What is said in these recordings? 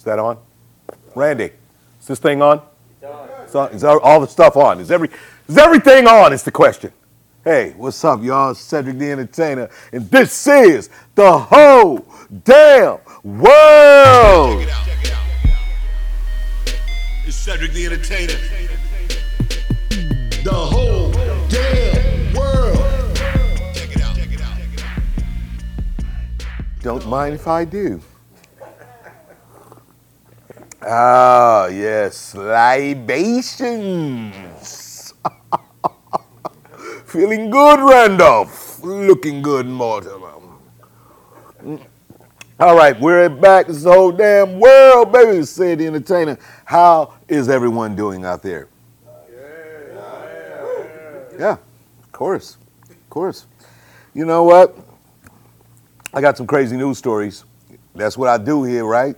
Is that on? Randy, is this thing on? It's on. Is all the stuff on? Is every is everything on? Is the question. Hey, what's up, y'all? Cedric the Entertainer, and this is the whole damn world. Check it It's Cedric the Entertainer. The whole damn world. Check it out. Check it out. Don't mind if I do. Ah, yes, libations. Feeling good, Randolph. Looking good, Mortimer. All right, we're back. This whole damn world, baby. Say the entertainer. How is everyone doing out there? Yeah, of course, of course. You know what? I got some crazy news stories. That's what I do here, right?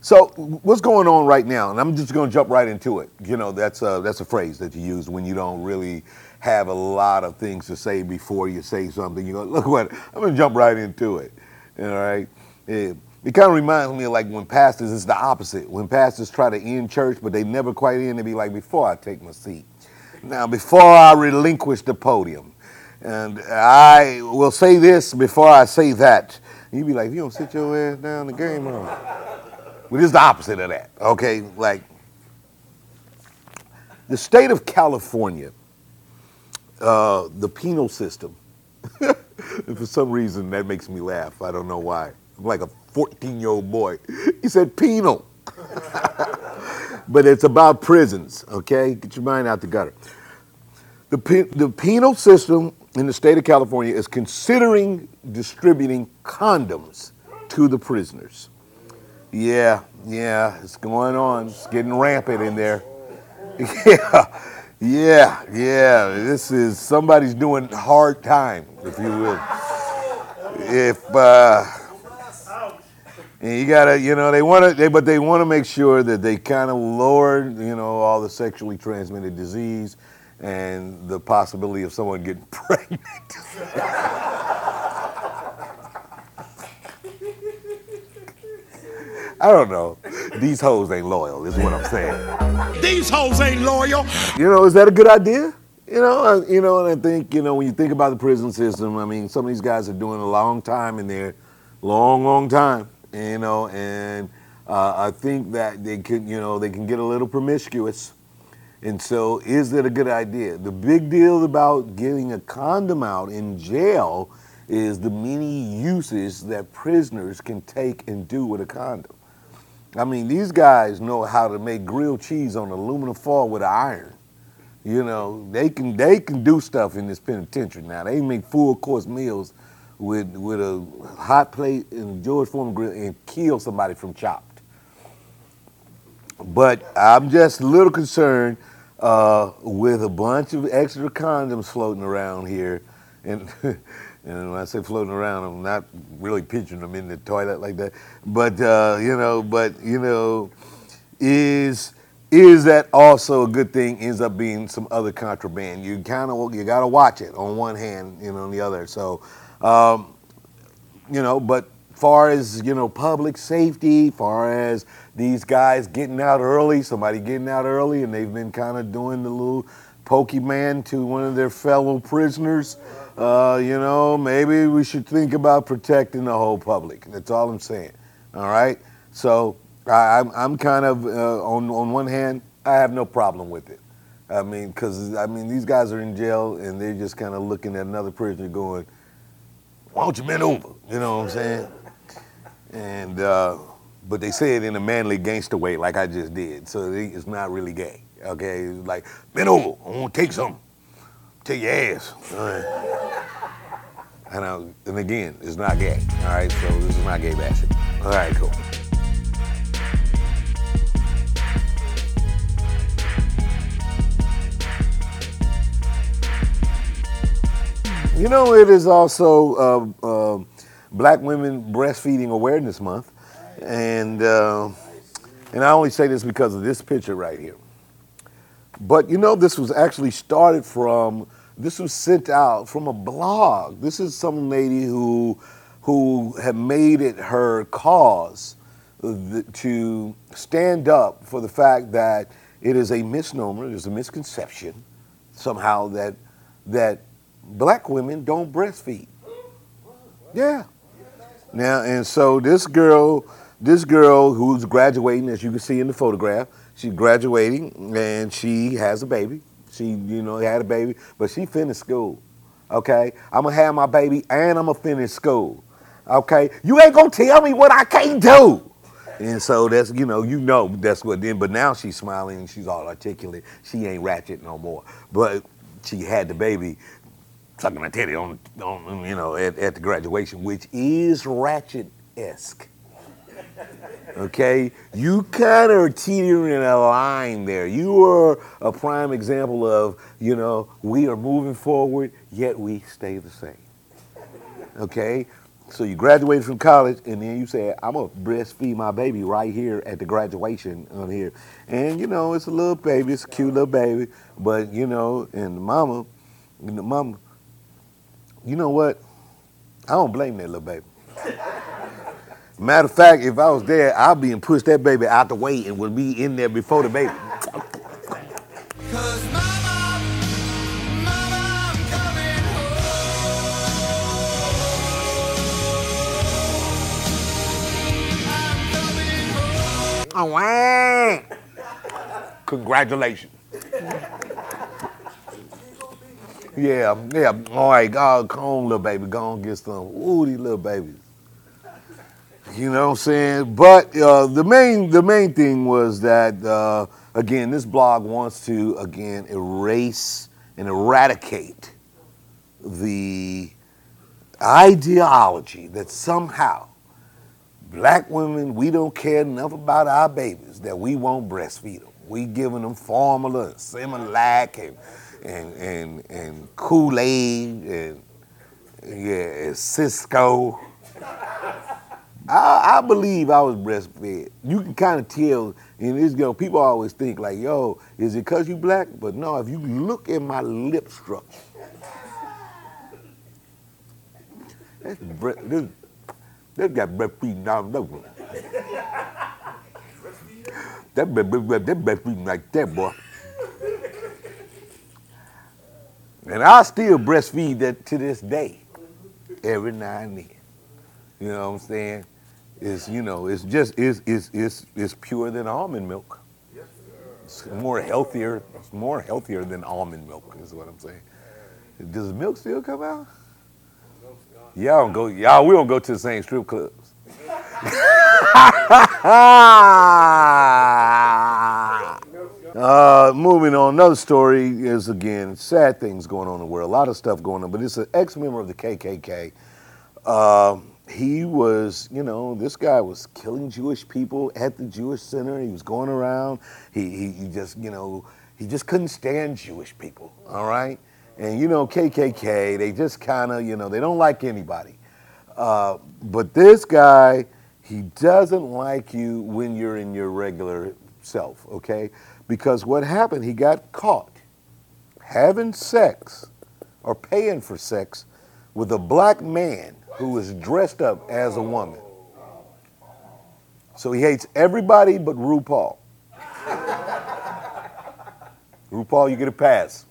So what's going on right now? And I'm just going to jump right into it. You know, that's a, that's a phrase that you use when you don't really have a lot of things to say before you say something. You go, look what, I'm going to jump right into it. All right. It, it kind of reminds me of like when pastors, it's the opposite. When pastors try to end church, but they never quite end, they be like, before I take my seat. Now, before I relinquish the podium, and I will say this before I say that. You be like, you don't sit your ass down, the game on. Well, this is the opposite of that, okay? Like, the state of California, uh, the penal system, for some reason that makes me laugh. I don't know why. I'm like a 14 year old boy. He said penal. but it's about prisons, okay? Get your mind out the gutter. The, the penal system in the state of California is considering distributing condoms to the prisoners. Yeah, yeah, it's going on. It's getting rampant in there. Yeah, yeah, yeah. This is somebody's doing hard time, if you will. If uh, you gotta, you know, they want to, but they want to make sure that they kind of lower, you know, all the sexually transmitted disease and the possibility of someone getting pregnant. I don't know. These hoes ain't loyal, is what I'm saying. These hoes ain't loyal. You know, is that a good idea? You know, uh, you know, and I think, you know, when you think about the prison system, I mean, some of these guys are doing a long time in there, long, long time, you know, and uh, I think that they can, you know, they can get a little promiscuous. And so, is that a good idea? The big deal about getting a condom out in jail is the many uses that prisoners can take and do with a condom. I mean, these guys know how to make grilled cheese on aluminum foil with an iron. You know, they can they can do stuff in this penitentiary now. They make full course meals with with a hot plate and George Foreman grill and kill somebody from chopped. But I'm just a little concerned uh, with a bunch of extra condoms floating around here, and And when I say floating around, I'm not really picturing them in the toilet like that. But uh, you know, but you know, is is that also a good thing? Ends up being some other contraband. You kind of you got to watch it on one hand, you know, on the other. So, um, you know, but far as you know, public safety, far as these guys getting out early, somebody getting out early, and they've been kind of doing the little pokeyman to one of their fellow prisoners uh, you know, maybe we should think about protecting the whole public. That's all I'm saying. All right. So I, am I'm, I'm kind of uh, on on one hand, I have no problem with it. I mean, because I mean, these guys are in jail and they're just kind of looking at another prisoner going, "Why don't you bend over?" You know what I'm saying? And uh, but they say it in a manly gangster way, like I just did. So it's not really gay. Okay, it's like bend over. I want to take something Take your ass. All right. And, I, and again, it's not gay. All right, so this is not gay bashing. All right, cool. You know, it is also uh, uh, Black Women Breastfeeding Awareness Month, and uh, and I only say this because of this picture right here. But you know, this was actually started from this was sent out from a blog. This is some lady who who had made it her cause to stand up for the fact that it is a misnomer, there's a misconception somehow that that black women don't breastfeed. Yeah. Now and so this girl, this girl who's graduating, as you can see in the photograph, she's graduating and she has a baby. She, you know, had a baby, but she finished school. Okay, I'm gonna have my baby and I'm gonna finish school. Okay, you ain't gonna tell me what I can't do. And so that's you know you know that's what then. But now she's smiling and she's all articulate. She ain't ratchet no more. But she had the baby sucking my titty on, on you know at, at the graduation, which is ratchet esque. Okay, you kind of are teetering a line there. You are a prime example of you know we are moving forward, yet we stay the same. Okay, so you graduated from college, and then you said, "I'm gonna breastfeed my baby right here at the graduation on here." And you know, it's a little baby, it's a cute little baby, but you know, and the mama, and the mama, you know what? I don't blame that little baby. Matter of fact, if I was there, I'd be and push that baby out the way and would be in there before the baby. Cause mama, mama, I'm coming home. I'm coming home. Oh, wow. Congratulations. Yeah, yeah. All right, go, come on, little baby. Go on, get some. Ooh, these little babies. You know what I'm saying? But uh, the main the main thing was that uh, again, this blog wants to again erase and eradicate the ideology that somehow black women we don't care enough about our babies that we won't breastfeed them. We giving them formula and Similac and and and, and Kool Aid and yeah, and Cisco. I, I believe I was breastfed. You can kind of tell, and this, you people always think like, "Yo, is it cause you black?" But no, if you look at my lip structure, that's bre- this, this got breastfeeding over. That that breastfeeding like that, boy. And I still breastfeed that to this day, every now and then. You know what I'm saying? It's you know, it's just it's it's it's, it's pure than almond milk. It's more healthier. It's more healthier than almond milk is what I'm saying. Does milk still come out? Y'all don't go. Y'all we don't go to the same strip clubs. Uh, moving on, another story is again sad things going on in the world. A lot of stuff going on, but it's an ex-member of the KKK. He was, you know, this guy was killing Jewish people at the Jewish Center. He was going around. He, he, he just, you know, he just couldn't stand Jewish people. All right, and you know, KKK, they just kind of, you know, they don't like anybody. Uh, but this guy, he doesn't like you when you're in your regular self, okay? Because what happened, he got caught having sex or paying for sex with a black man who was dressed up as a woman. So he hates everybody but RuPaul. RuPaul, you get a pass.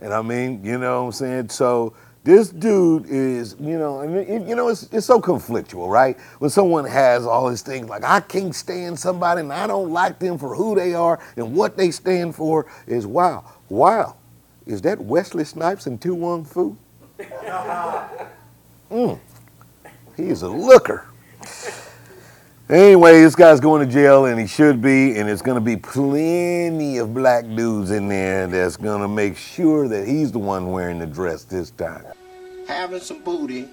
And I mean, you know what I'm saying? So this dude is, you know, mean, it- you know, it's, it's so conflictual, right? When someone has all these things like, I can't stand somebody and I don't like them for who they are and what they stand for, is wow, wow. Is that Wesley Snipes and To Wong Foo? Mm. He is a looker. Anyway, this guy's going to jail, and he should be, and there's going to be plenty of black dudes in there that's going to make sure that he's the one wearing the dress this time. having some booty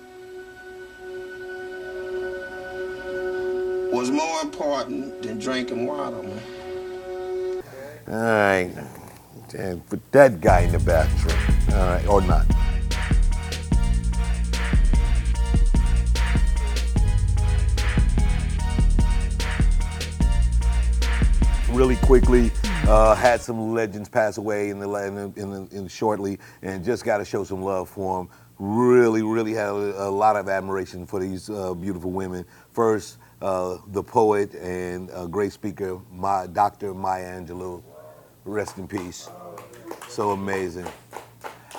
was more important than drinking water, man. All right, and put that guy in the bathroom. All right, or not. Really quickly. Uh, had some legends pass away in the, in, the, in, the, in shortly, and just got to show some love for them. Really, really had a, a lot of admiration for these uh, beautiful women. First, uh, the poet and great speaker, my, Dr. Maya Angelou. Rest in peace. So amazing.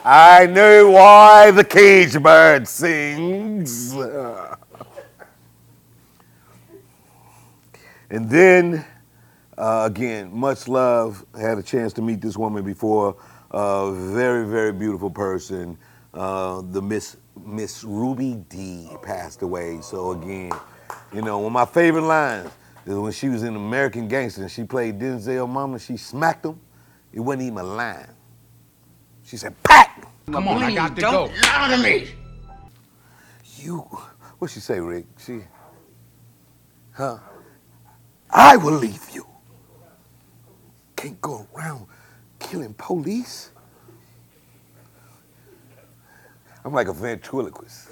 I know why the cage bird sings. And then, uh, again, much love. I had a chance to meet this woman before. Uh, very, very beautiful person. Uh, the Miss Miss Ruby Dee passed away. So again, you know, one of my favorite lines is when she was in American Gangster and she played Denzel Mama. She smacked him. It wasn't even a line. She said, "Pat." Come on, I got to Don't go. lie to me. You, what she say, Rick? She, huh? I will leave you. Can't go around killing police. I'm like a ventriloquist.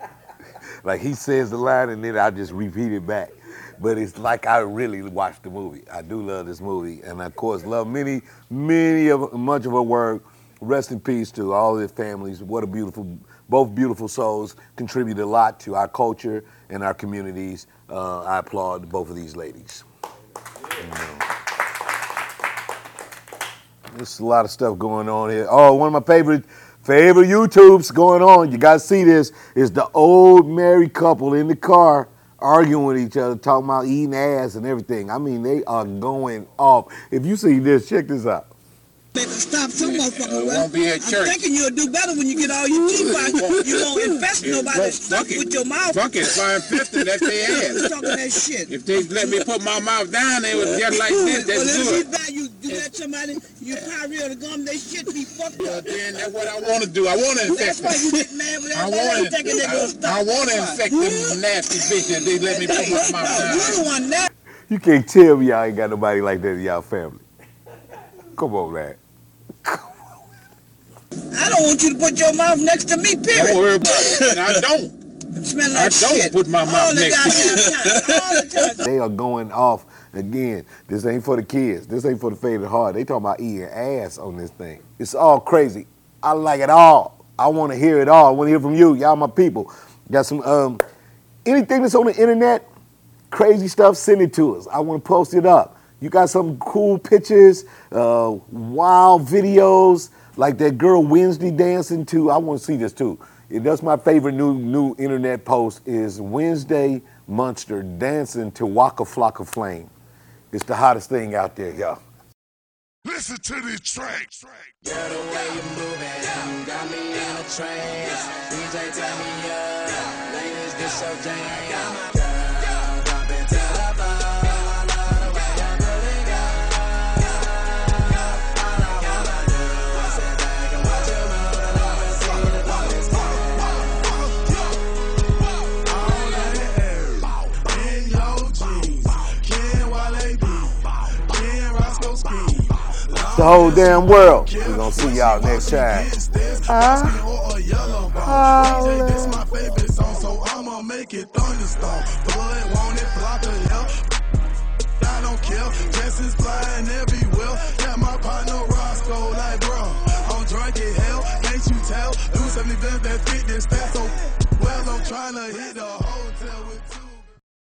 like he says the line and then I just repeat it back. But it's like I really watched the movie. I do love this movie, and of course love many, many of much of her work. Rest in peace to all their families. What a beautiful, both beautiful souls contribute a lot to our culture and our communities. Uh, I applaud both of these ladies. You know. There's a lot of stuff going on here. Oh, one of my favorite favorite YouTubes going on. You guys see this? Is the old married couple in the car arguing with each other, talking about eating ass and everything. I mean, they are going off. If you see this, check this out. Better stop some motherfucker. It well. won't be at church. I'm thinking you'll do better when you get all your teeth out. You won't infest nobody's stuff with your mouth. Fuck it, fine fifth and that's their ass. talking that shit. If they let me put my mouth down, they was just like this. That's if good. you bad, you, you let somebody, you pyorrhea the gum, they shit be fucked Well, up. then that's what I want to do. I want to That's infect why you them. get mad when I want else to. thinking they gonna stop. I want to infect them nasty bitches. They let me put my mouth No, you the down. one that. You can't tell me y'all ain't got nobody like that in y'all family. Come on, man. I don't want you to put your mouth next to me, Don't worry about it. And I don't. Smell I like don't put my mouth all next to goddamn time. All the time. They are going off again. This ain't for the kids. This ain't for the faded heart. They talking about eating ass on this thing. It's all crazy. I like it all. I want to hear it all. I want to hear from you. Y'all my people. Got some um anything that's on the internet, crazy stuff, send it to us. I want to post it up. You got some cool pictures, uh, wild videos, like that girl Wednesday dancing to. I want to see this too. That's my favorite new new internet post is Wednesday Monster dancing to Waka Flocka Flame. It's the hottest thing out there, y'all. Listen to this track. Girl, the way you moving got me in a trance. DJ, turn me up. Ladies, this your jam. The whole damn world. We're gonna see y'all next time. Or a yellow ball. DJ, this my favorite song, so I'ma make it thunderstorm. Blood, want it, block of hell. I don't care, dresses flying everywhere. Yeah, my partner Roscoe, like bro, I'm drunk in hell, can't you tell? Do 70 bands that fit this stat, so well, I'm trying to hit.